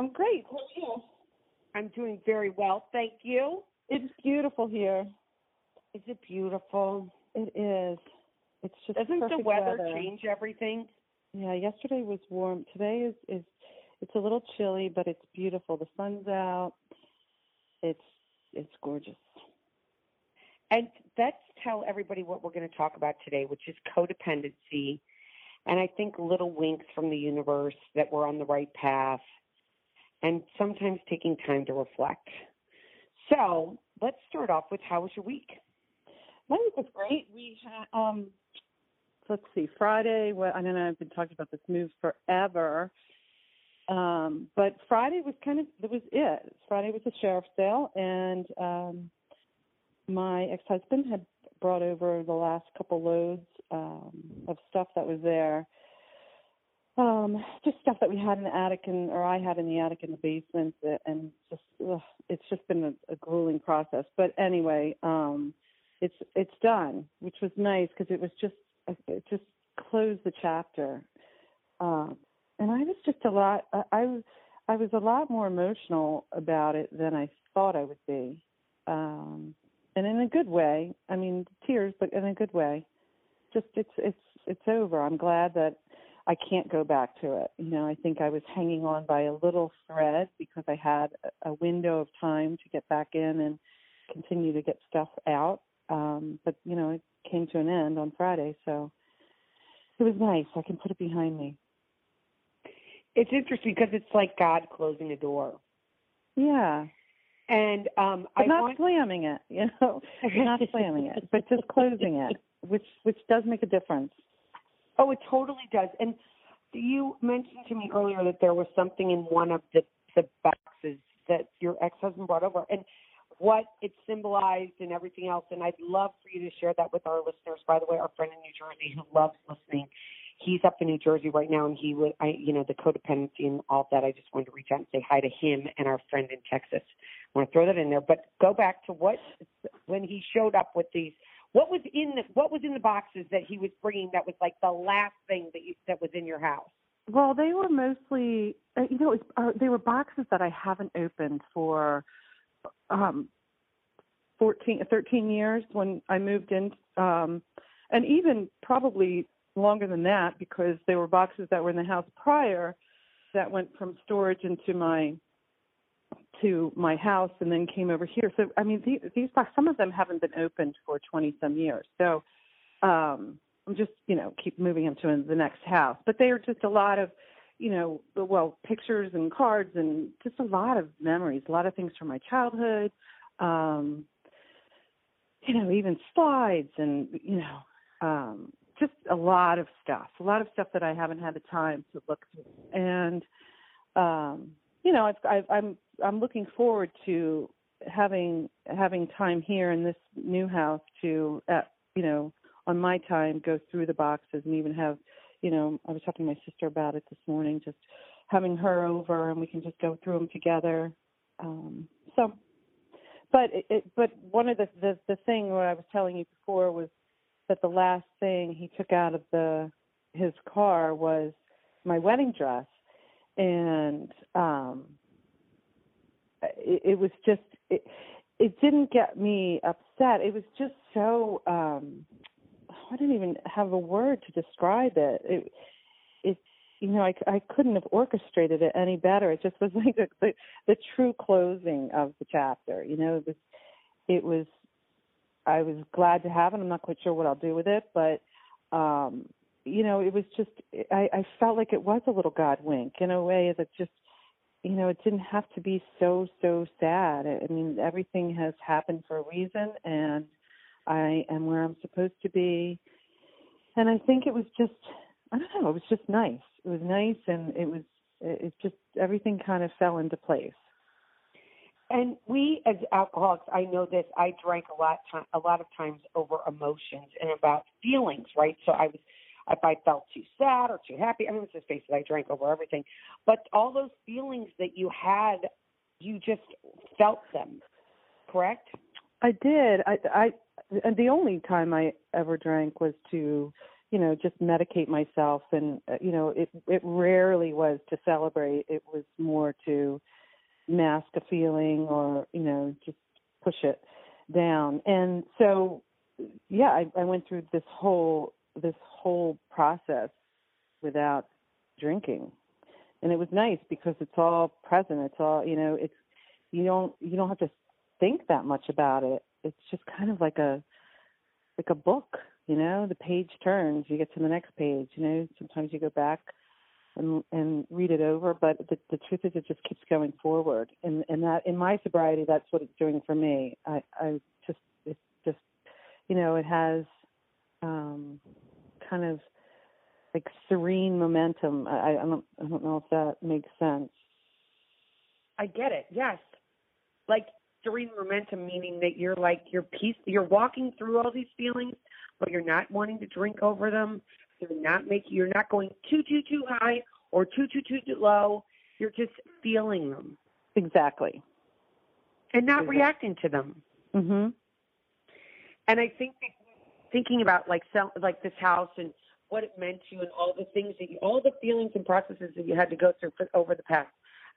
I'm great. How are you? I'm doing very well, thank you. It's beautiful here. Is it beautiful? It is. It's just Doesn't the weather, weather change everything? Yeah, yesterday was warm. Today is is it's a little chilly, but it's beautiful. The sun's out. It's it's gorgeous. And let's tell everybody what we're going to talk about today, which is codependency. And I think little winks from the universe that we're on the right path and sometimes taking time to reflect. So let's start off with how was your week? My week was great. We had um let's see, Friday well I don't know I've been talking about this move forever. Um, but Friday was kind of that was it. Friday was a sheriff's sale and um my ex husband had brought over the last couple loads um of stuff that was there um, just stuff that we had in the attic and or I had in the attic in the basement, uh, and just ugh, it's just been a, a grueling process. But anyway, um, it's it's done, which was nice because it was just it just closed the chapter. Um, and I was just a lot. I, I I was a lot more emotional about it than I thought I would be, um, and in a good way. I mean, tears, but in a good way. Just it's it's it's over. I'm glad that I can't go back to it. You know, I think I was hanging on by a little thread because I had a window of time to get back in and continue to get stuff out. Um, but you know, it came to an end on Friday, so it was nice. I can put it behind me. It's interesting because it's like God closing a door. Yeah. And um but I not want slamming it, you know, not slamming it, but just closing it, which which does make a difference. Oh, it totally does. And you mentioned to me earlier that there was something in one of the the boxes that your ex-husband brought over, and what it symbolized and everything else. And I'd love for you to share that with our listeners. By the way, our friend in New Jersey who loves listening, he's up in New Jersey right now, and he would, I, you know, the codependency and all that. I just wanted to reach out and say hi to him and our friend in Texas. I want to throw that in there. But go back to what when he showed up with these what was in the what was in the boxes that he was bringing that was like the last thing that you, that was in your house? Well, they were mostly, uh, you know, was, uh, they were boxes that I haven't opened for um 14 13 years when I moved in um and even probably longer than that because they were boxes that were in the house prior that went from storage into my to my house and then came over here. So I mean, these, boxes, some of them haven't been opened for 20 some years. So um, I'm just you know keep moving them to the next house. But they are just a lot of you know well pictures and cards and just a lot of memories, a lot of things from my childhood. Um, you know, even slides and you know. Um, just a lot of stuff, a lot of stuff that I haven't had the time to look through. And um, you know, I've, I've, I'm I'm looking forward to having having time here in this new house to, uh, you know, on my time go through the boxes and even have, you know, I was talking to my sister about it this morning, just having her over and we can just go through them together. Um, so, but it, it, but one of the, the the thing what I was telling you before was that the last thing he took out of the his car was my wedding dress and um it, it was just it, it didn't get me upset. It was just so um i didn't even have a word to describe it. It it you know i i couldn't have orchestrated it any better. It just was like the the, the true closing of the chapter you know? It was it was i was glad to have it. I'm not quite sure what i'll do with it but um you know, it was just I, I felt like it was a little God wink in a way that just you know, it didn't have to be so so sad. I mean, everything has happened for a reason, and I am where I'm supposed to be. And I think it was just I don't know, it was just nice. It was nice, and it was it just everything kind of fell into place. And we, as alcoholics, I know this. I drank a lot, a lot of times over emotions and about feelings, right? So I was if I felt too sad or too happy. I mean, let's just face it, I drank over everything. But all those feelings that you had, you just felt them, correct? I did. I, I, and the only time I ever drank was to you know, just medicate myself. And uh, you know, it it rarely was to celebrate. It was more to mask a feeling or you know just push it down. And so, yeah, I, I went through this whole this whole process without drinking. And it was nice because it's all present. It's all you know it's you don't you don't have to think that much about it. It's just kind of like a like a book you know the page turns you get to the next page you know sometimes you go back and and read it over but the the truth is it just keeps going forward. And and that in my sobriety that's what it's doing for me. I i just it's just you know it has um kind of like serene momentum. I, I don't I don't know if that makes sense. I get it. Yes, like serene momentum, meaning that you're like you're peace. You're walking through all these feelings, but you're not wanting to drink over them. You're not making. You're not going too too too high or too too too too low. You're just feeling them. Exactly. And not exactly. reacting to them. Mhm. And I think that thinking about like sell, like this house and what it meant to you and all the things that you, all the feelings and processes that you had to go through for, over the past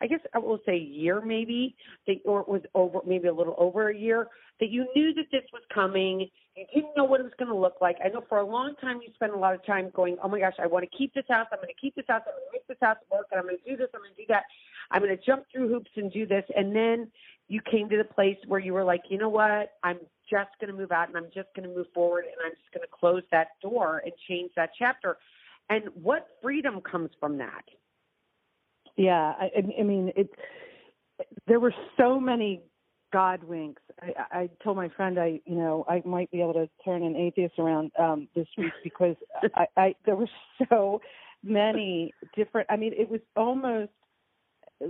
I guess I will say year maybe, that, or it was over maybe a little over a year, that you knew that this was coming. You didn't know what it was going to look like. I know for a long time you spent a lot of time going, oh my gosh, I want to keep this house. I'm going to keep this house. I'm going to make this house work. And I'm going to do this. I'm going to do that. I'm going to jump through hoops and do this. And then you came to the place where you were like, you know what? I'm just going to move out and I'm just going to move forward and I'm just going to close that door and change that chapter. And what freedom comes from that? Yeah, I, I mean, it. There were so many God winks. I, I told my friend I, you know, I might be able to turn an atheist around um this week because I, I there were so many different. I mean, it was almost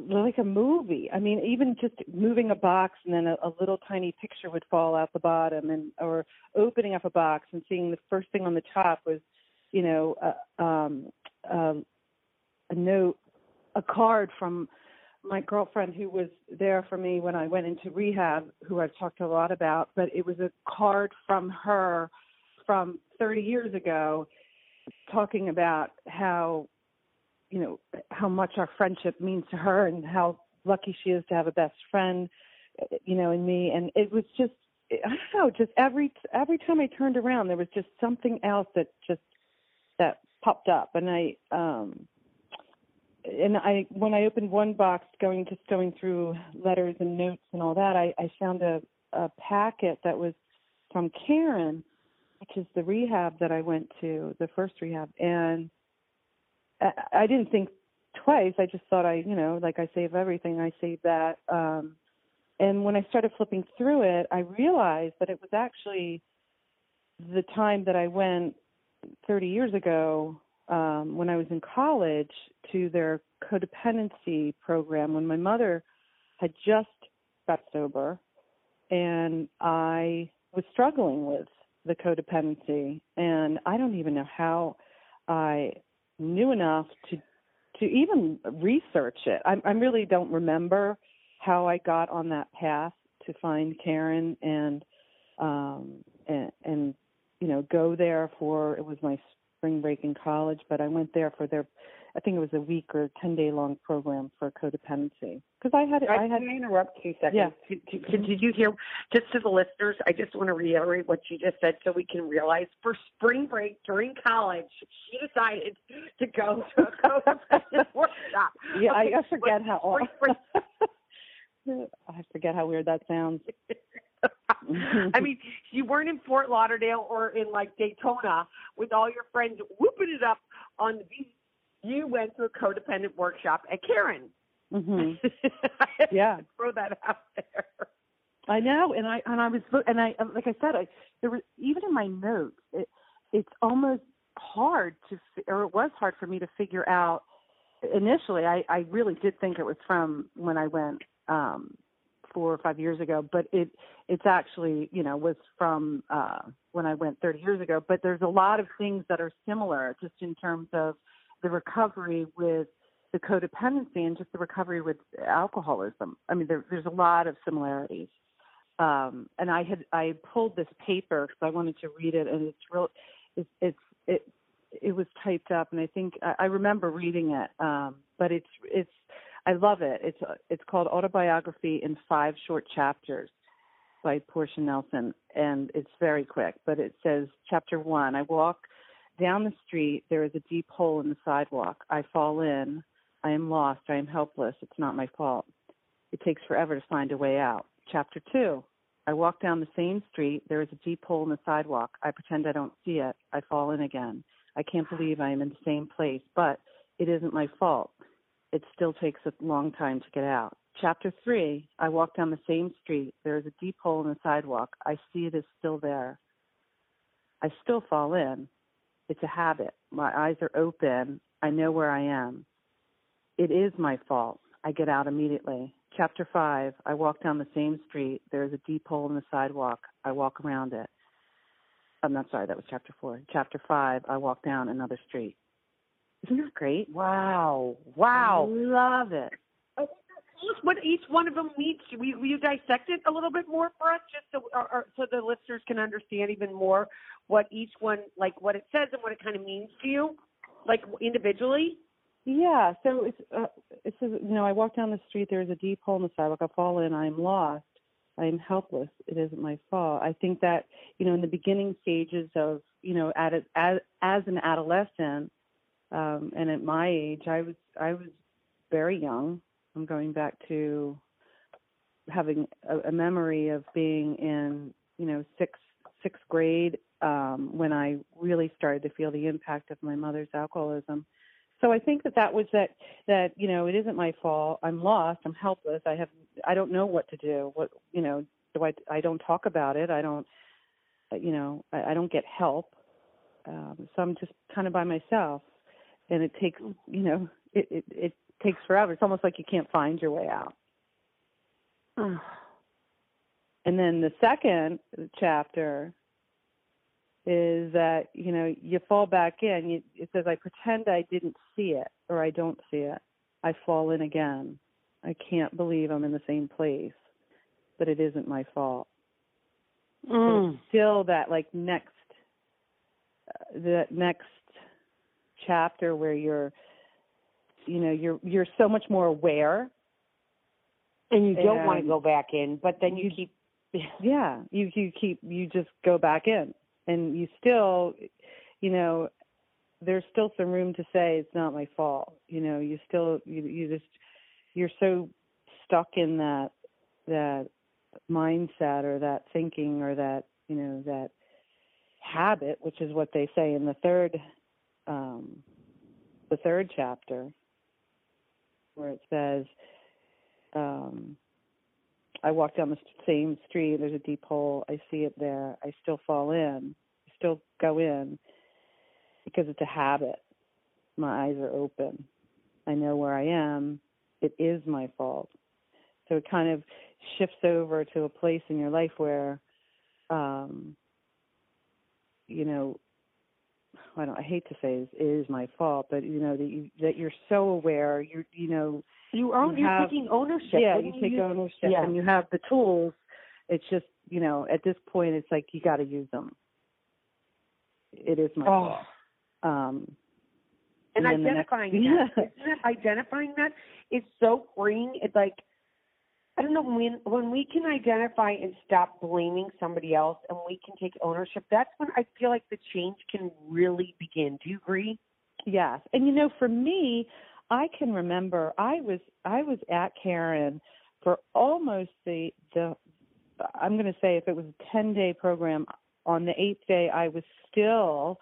like a movie. I mean, even just moving a box and then a, a little tiny picture would fall out the bottom, and or opening up a box and seeing the first thing on the top was, you know, uh, um, uh, a note, a card from my girlfriend who was there for me when I went into rehab, who I've talked a lot about, but it was a card from her from 30 years ago talking about how you know how much our friendship means to her and how lucky she is to have a best friend you know in me. And it was just i don't know just every every time i turned around there was just something else that just that popped up. And i um and i when i opened one box going just going through letters and notes and all that i i found a a packet that was from Caron which is the rehab that i went to the first rehab. And I didn't think twice. I just thought I, you know, like I save everything, I save that. Um, and when I started flipping through it, I realized that it was actually the time that I went 30 years ago um, when I was in college to their codependency program when my mother had just got sober and I was struggling with the codependency and I don't even know how I knew enough to to even research it. I, I really don't remember how I got on that path to find Caron and um and, and you know go there for it was my spring break in college, but I went there for their I think it was a week or ten day long program for codependency because I had I, I had to interrupt two seconds. Yeah. Did, did, did, you hear? Just to the listeners, I just want to reiterate what you just said so we can realize. For spring break during college, she decided to go to a codependent workshop. Yeah, okay, I, I forget how. I forget how weird that sounds. I mean, you weren't in Fort Lauderdale or in like Daytona with all your friends whooping it up on the beach you went to a codependent workshop at Caron. Mm-hmm. yeah, throw that out there. I know, and I and I was and I like I said, I there was even in my notes, it, it's almost hard to or it was hard for me to figure out. Initially, I I really did think it was from when I went um four or five years ago, but it it's actually you know was from uh when I went 30 years ago. But there's a lot of things that are similar, just in terms of the recovery with the codependency and just the recovery with alcoholism. I mean, there, there's a lot of similarities. Um, and I had I pulled this paper because I wanted to read it, and it's real. It's it's it it was typed up, and I think I, I remember reading it. Um, but it's it's I love it. It's it's called Autobiography in Five Short Chapters by Portia Nelson, and it's very quick. But it says, Chapter One: I walk down the street. There is a deep hole in the sidewalk. I fall in. I am lost. I am helpless. It's not my fault. It takes forever to find a way out. Chapter Two: I walk down the same street. There is a deep hole in the sidewalk. I pretend I don't see it. I fall in again. I can't believe I am in the same place, but it isn't my fault. It still takes a long time to get out. Chapter 3 I walk down the same street. There is a deep hole in the sidewalk. I see it is still there. I still fall in. It's a habit. My eyes are open. I know where I am. It is my fault. I get out immediately. Chapter 5 I walk down the same street. There is a deep hole in the sidewalk. I walk around it. I'm not sorry, that was chapter 4. Chapter 5 I walk down another street. Isn't that great? Wow. Wow. I love it. What each one of them means, will you, will you dissect it a little bit more for us, just so so the listeners can understand even more what each one, like what it says and what it kind of means to you, like individually? Yeah. So it's uh, it says you know I walk down the street. There is a deep hole in the sidewalk. I fall in. I am lost. I am helpless. It isn't my fault. I think that you know in the beginning stages of you know at a, as as an adolescent um, and at my age, I was I was very young. I'm going back to having a, a memory of being in you know sixth sixth grade um, when I really started to feel the impact of my mother's alcoholism. So I think that that was that that you know it isn't my fault. I'm lost. I'm helpless. I have I don't know what to do. What you know do I I don't talk about it. I don't you know I, I don't get help. Um, so I'm just kind of by myself and it takes you know it, it it takes forever. It's almost like you can't find your way out. and then the second chapter is that you know you fall back in. You, it says, "I pretend I didn't see it, or I don't see it. I fall in again. I can't believe I'm in the same place, but it isn't my fault." Mm. Still that like next, uh, that next chapter where you're you know you're you're so much more aware. And you don't and want to go back in but then you, you keep yeah you you keep you just go back in. And you still you know there's still some room to say it's not my fault. You know you still you you just you're so stuck in that that mindset or that thinking or that you know that habit which is what they say in the third um, the third chapter, where it says, um, I walk down the same street, there's a deep hole, I see it there, I still fall in, I still go in because it's a habit. My eyes are open. I know where I am. It is my fault. So it kind of shifts over to a place in your life where, um, you know, I don't I hate to say it is my fault, but you know that you that you're so aware. you're you know you own you are taking ownership. Yeah, When you take ownership, yeah. and you have the tools. It's just you know at this point it's like you got to use them. It is my Oh. fault. Um, and, and the next- identifying Yeah. that, identifying that is so freeing. It's like I don't know when when we can identify and stop blaming somebody else, and we can take ownership. That's when I feel like the change can really begin. Do you agree? Yes. And you know, for me, I can remember I was I was at Caron for almost the the I'm going to say if it was a 10 day program on the 8th day I was still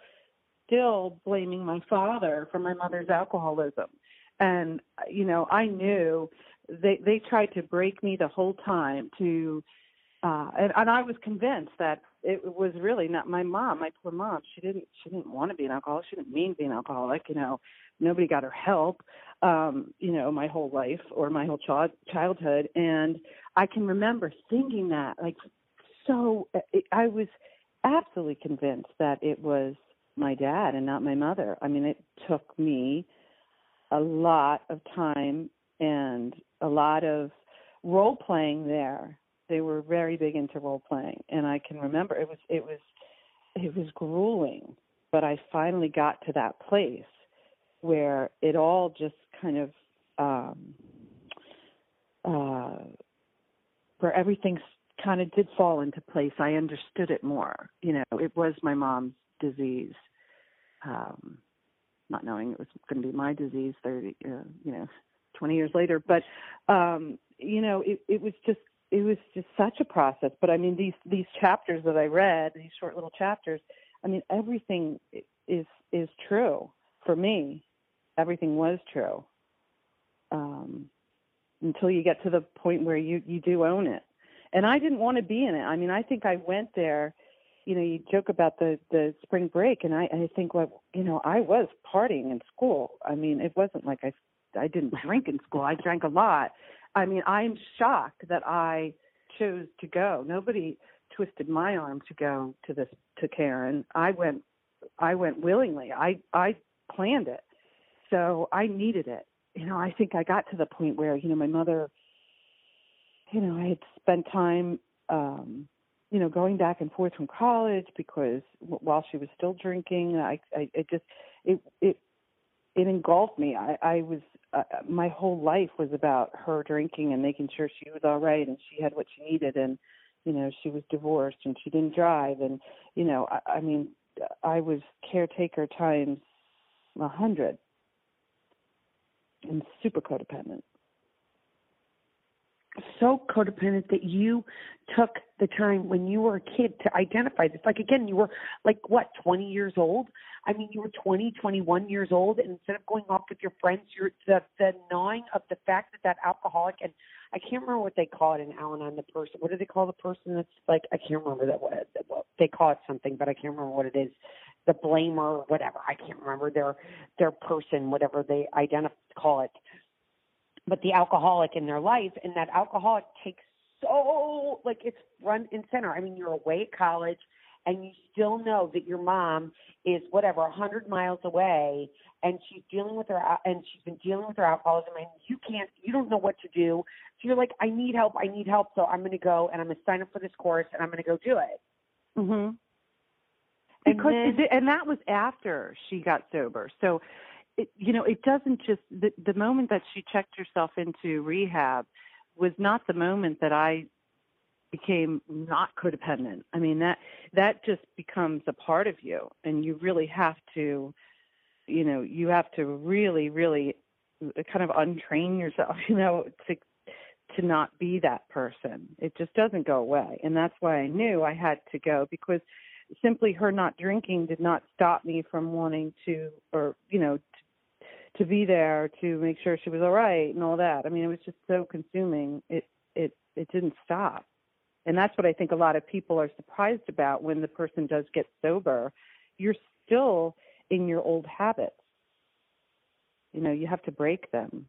still blaming my father for my mother's alcoholism. And you know, I knew they they tried to break me the whole time to uh and, and I was convinced that it was really not my mom, my poor mom. She didn't she didn't want to be an alcoholic. She didn't mean to be an alcoholic, you know. Nobody got her help um, you know, my whole life or my whole child childhood and I can remember thinking that like so I was absolutely convinced that it was my dad and not my mother. I mean, it took me a lot of time and a lot of role playing there. They were very big into role playing, and I can remember it was it was it was grueling. but I finally got to that place where it all just kind of um uh where everything kind of did fall into place. I understood it more. You know, it was my mom's disease. Um not knowing it was going to be my disease 30 uh, you know 20 years later. But um you know it it was just it was just such a process. But i mean these these chapters that i read these short little chapters i mean everything is is true for me. Everything was true. Um until you get to the point where you you do own it. And i didn't want to be in it. I mean i think i went there you know you joke about the the spring break and i i think well you know i was partying in school. I mean it wasn't like i i didn't drink in school. I drank a lot. I mean i'm shocked that i chose to go. Nobody twisted my arm to go to this to Caron. I went i went willingly. I i planned it. So i needed it. You know i think i got to the point where you know my mother you know i had spent time um you know, going back and forth from college because while she was still drinking, I, I it just it it it engulfed me. I, I was uh, my whole life was about her drinking and making sure she was all right and she had what she needed and you know she was divorced and she didn't drive and you know I, I mean I was caretaker times a hundred and super codependent so codependent that you took the time when you were a kid to identify this. Like again, you were like what, 20 years old? I mean, you were 20, 21 years old, and instead of going off with your friends, you're the the gnawing of the fact that that alcoholic and I can't remember what they call it in Al-Anon. The person, what do they call the person that's like? I can't remember that what they call it something, but I can't remember what it is. The blamer, whatever. I can't remember their their person, whatever they identify call it but the alcoholic in their life and that alcoholic takes so like it's front and center. I mean, you're away at college and you still know that your mom is whatever a hundred miles away and she's dealing with her and she's been dealing with her alcoholism and you can't you don't know what to do. So you're like i need help i need help so i'm going to go and i'm going to sign up for this course and i'm going to go do it. Mhm because and, then, and that was after she got sober. So it, you know, it doesn't just the the moment that she checked herself into rehab was not the moment that I became not codependent. I mean that that just becomes a part of you, and you really have to, you know, you have to really, really uh, kind of untrain yourself, you know, to to not be that person. It just doesn't go away, and that's why I knew I had to go because simply her not drinking did not stop me from wanting to or you know to be there to make sure she was all right and all that. I mean, it was just so consuming. It it it didn't stop. And that's what I think a lot of people are surprised about when the person does get sober. You're still in your old habits. You know, you have to break them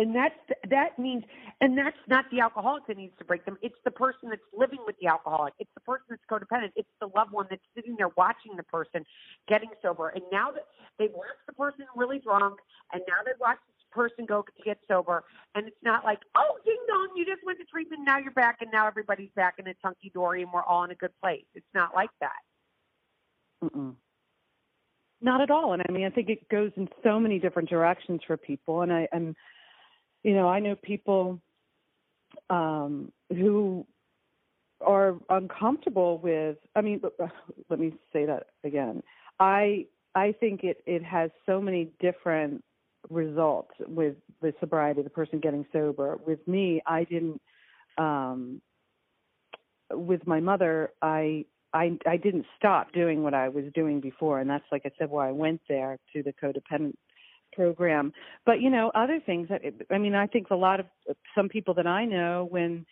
and that's that means and that's not the alcoholic that needs to break them it's the person that's living with the alcoholic it's the person that's codependent it's the loved one that's sitting there watching the person getting sober and now that they've watched the person really drunk and now they've watched this person go to get sober and it's not like oh ding dong you just went to treatment now you're back and now everybody's back in a hunky dory and we're all in a good place it's not like that Mm-mm. Not at all. And I mean, I think it goes in so many different directions for people. And I, I'm you know, I know people um, who are uncomfortable with. I mean, let me say that again. I I think it it has so many different results with the sobriety, the person getting sober. With me, I didn't. Um, with my mother, I I I didn't stop doing what I was doing before, and that's like I said, why I went there to the codependent program. But you know, other things that I mean, I think a lot of some people that I know when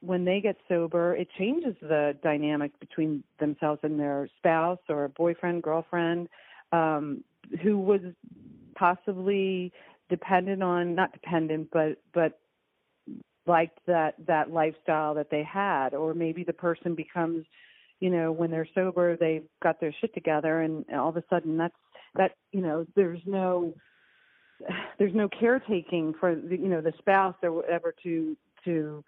when they get sober, it changes the dynamic between themselves and their spouse or boyfriend, girlfriend, um, who was possibly dependent on not dependent, but but liked that that lifestyle that they had, or maybe the person becomes, you know, when they're sober, they've got their shit together, and all of a sudden that's that you know there's no there's no caretaking for the, you know the spouse or whatever to to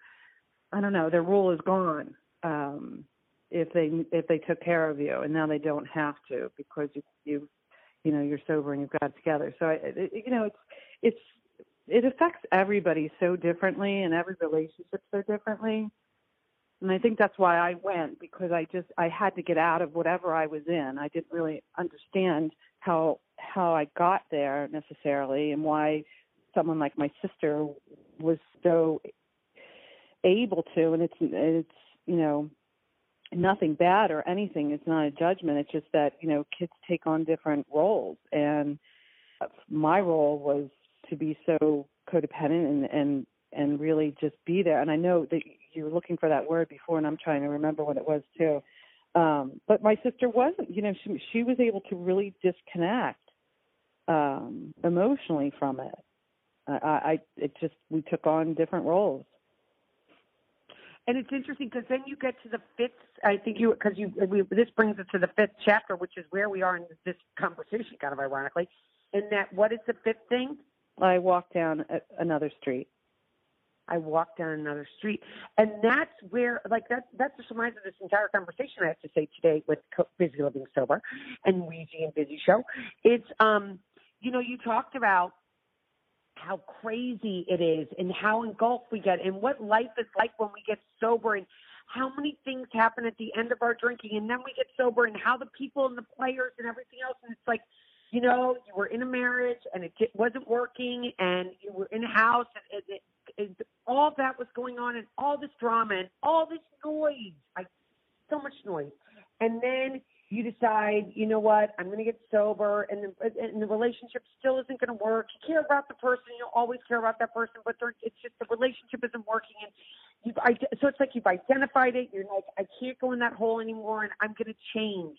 I don't know their role is gone um if they if they took care of you and now they don't have to because you you you know you're sober and you've got it together. So I, it, you know it's it's it affects everybody so differently and every relationship so differently. And i think that's why i went because i just i had to get out of whatever i was in. I didn't really understand how how i got there necessarily and why someone like my sister was so able to and it's it's you know nothing bad or anything. It's not a judgment. It's just that you know kids take on different roles. And my role was to be so codependent and and and really just be there. And i know that you were looking for that word before and i'm trying to remember what it was too um but my sister wasn't you know she she was able to really disconnect um emotionally from it i i it just we took on different roles and it's interesting because then you get to the fifth. I think you because you we, this brings us to the fifth chapter, which is where we are in this conversation, kind of ironically. And that what is the fifth thing? I walked down another street. I walked down another street, and that's where, like, that that just reminds me of this entire conversation I have to say today with Busy Living Sober and Weezy and Bizzy Show. It's, um, you know, you talked about how crazy it is and how engulfed we get and what life is like when we get sober and how many things happen at the end of our drinking and then we get sober and how the people and the players and everything else and it's like you know you were in a marriage and it wasn't working and you were in a house and it, all that was going on and all this drama and all this noise I so much noise and then you decide, you know what, I'm going to get sober, and the, and the relationship still isn't going to work. You care about the person, you'll always care about that person, but it's just the relationship isn't working, and you've so it's like you've identified it. You're like, I can't go in that hole anymore, and I'm going to change.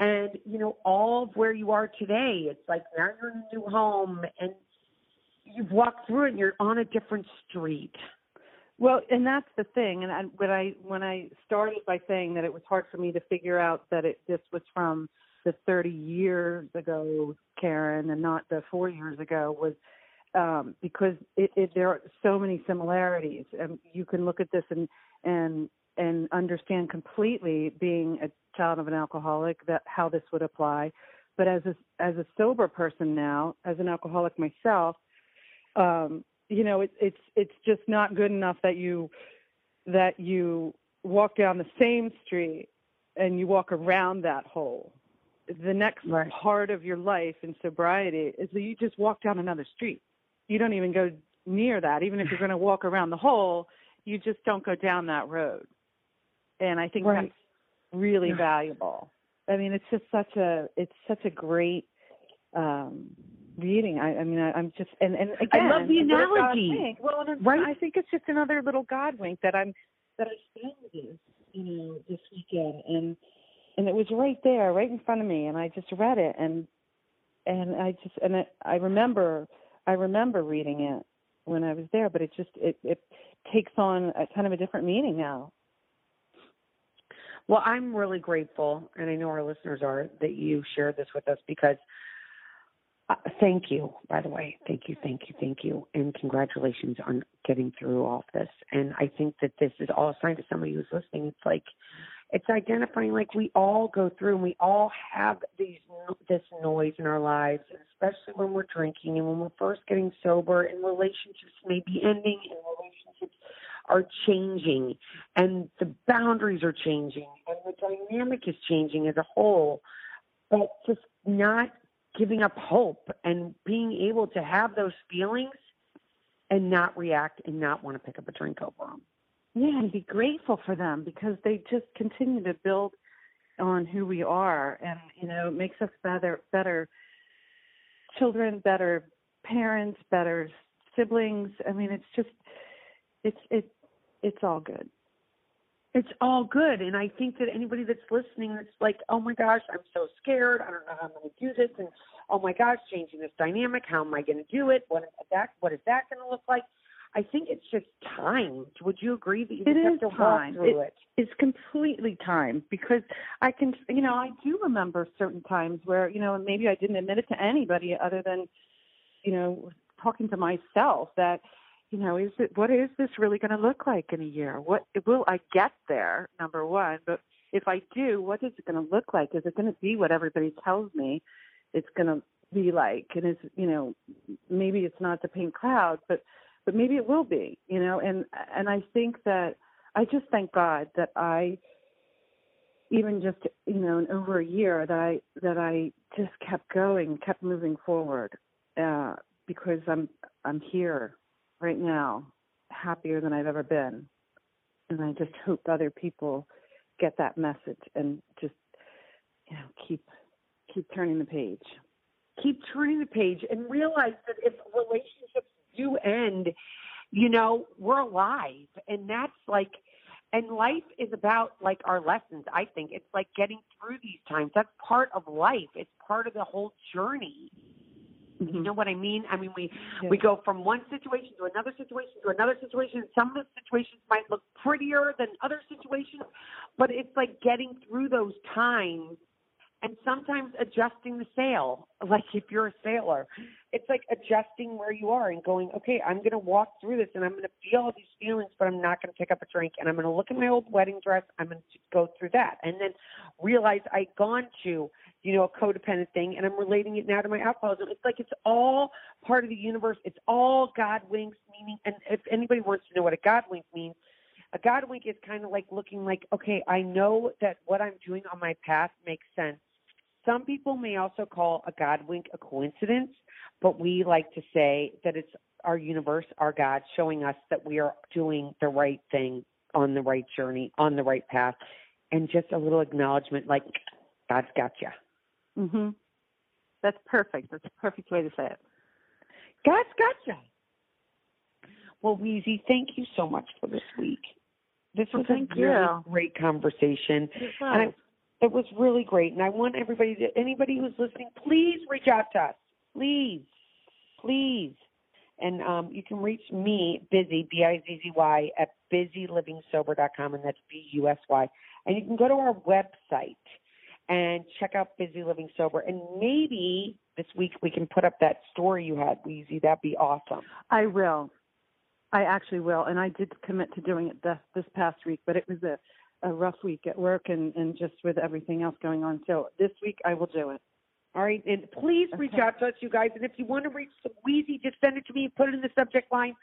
And you know, all of where you are today, it's like now you're in a new home, and you've walked through it, and you're on a different street. Well, and that's the thing. And I, when I when I started by saying that it was hard for me to figure out that it this was from the 30 years ago, Caron, and not the four years ago, was um, because it, it, there are so many similarities. And you can look at this and and and understand completely being a child of an alcoholic that how this would apply. But as a as a sober person now, as an alcoholic myself, um, you know it's it's it's just not good enough that you that you walk down the same street and you walk around that hole. The next right. part of your life in sobriety is that you just walk down another street. You don't even go near that. Even if you're going to walk around the hole you just don't go down that road. And i think right. that's really valuable. I mean it's just such a it's such a great um reading. I, I mean, I, am just and and again, I love the analogy. Well, right? I think it's just another little God wink that I'm that I found this, you know, this weekend, and and it was right there, right in front of me, and I just read it, and and I just and it, I remember I remember reading it when I was there, but it just it it takes on a kind of a different meaning now. Well, I'm really grateful, and I know our listeners are, that you shared this with us because uh, thank you, by the way. Thank you, thank you, thank you. And congratulations on getting through all this. And I think that this is all a sign to somebody who's listening. It's like, it's identifying like we all go through and we all have these this noise in our lives, especially when we're drinking and when we're first getting sober and relationships may be ending and relationships are changing and the boundaries are changing and the dynamic is changing as a whole. But just not giving up hope and being able to have those feelings and not react and not want to pick up a drink over them. Yeah, and be grateful for them because they just continue to build on who we are and you know, it makes us better better children, better parents, better siblings. I mean, it's just it's it it's all good. It's all good. And I think that anybody that's listening that's like, oh my gosh, I'm so scared. I don't know how I'm going to do this. And oh my gosh, changing this dynamic. How am I going to do it? What is that? What is that going to look like? I think it's just time. Would you agree that you it have to time. walk through it, it? It's completely time because I can, you know, I do remember certain times where, you know, maybe I didn't admit it to anybody other than, you know, talking to myself that, you know, is it what is this really going to look like in a year? What will I get there? Number one, but if I do, what is it going to look like? Is it going to be what everybody tells me it's going to be like? And is you know, maybe it's not the pink cloud, but but maybe it will be. You know, and and I think that I just thank God that I even just you know in over a year that I that I just kept going, kept moving forward, uh, because I'm I'm here right now, happier than I've ever been, and I just hope other people get that message and just you know keep keep turning the page. Keep turning the page and realize that if relationships do end, you know we're alive, and that's like and life is about like our lessons, I think. It's like getting through these times. That's part of life. It's part of the whole journey. Mm-hmm. You know what I mean? I mean, we yeah. we go from one situation to another situation to another situation. Some of the situations might look prettier than other situations, but it's like getting through those times and sometimes adjusting the sail. Like if you're a sailor, it's like adjusting where you are and going, okay, I'm going to walk through this and I'm going to feel all these feelings, but I'm not going to pick up a drink and I'm going to look at my old wedding dress. I'm going to go through that and then realize I'd gone to, you know, a codependent thing and I'm relating it now to my alcoholism. It's like it's all part of the universe. It's all God winks meaning. And if anybody wants to know what a God wink means, a God wink is kind of like looking like, okay, I know that what I'm doing on my path makes sense some people may also call a God wink a coincidence, but we like to say that it's our universe, our God, showing us that we are doing the right thing on the right journey, on the right path, and just a little acknowledgement like, God's got you. Mhm. That's perfect. That's a perfect way to say it. God's got you. Well, Weezy, thank you so much for this week. This was well, a really great conversation. And I it was really great. And I want everybody to, anybody who's listening, please reach out to us. Please. Please. And um, you can reach me, Bizzy, B I Z Z Y, at busylivingsober.com, and that's B U S Y. And you can go to our website and check out Busy Living Sober. And maybe this week we can put up that story you had, Weezy. That'd be awesome. I will. I actually will. And I did commit to doing it this, this past week, but it was a a rough week at work and and just with everything else going on. So this week I will do it. All right, and please reach okay. out to us, you guys. And if you want to reach Weezy, just send it to me. and Put it in the subject line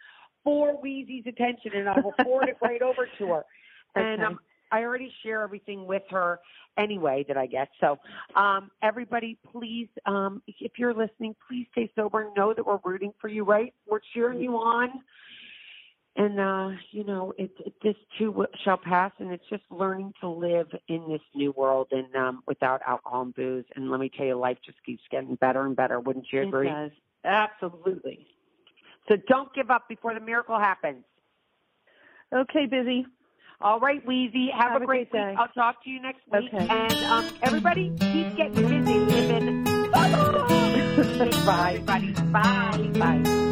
for Weezy's attention, and I will forward it right over to her. And okay. um, I already share everything with her anyway that I get. So, um, everybody, please, um, if you're listening, please stay sober and know that we're rooting for you. Right? We're cheering you on and uh you know it, it this too shall pass and it's just learning to live in this new world and um without alcohol and booze and let me tell you life just keeps getting better and better wouldn't you agree it does. absolutely so don't give up before the miracle happens okay Bizzy all right Weezy have, have a, great, great day. I'll talk to you next week. Okay. and um everybody keep getting busy living bye bye everybody bye bye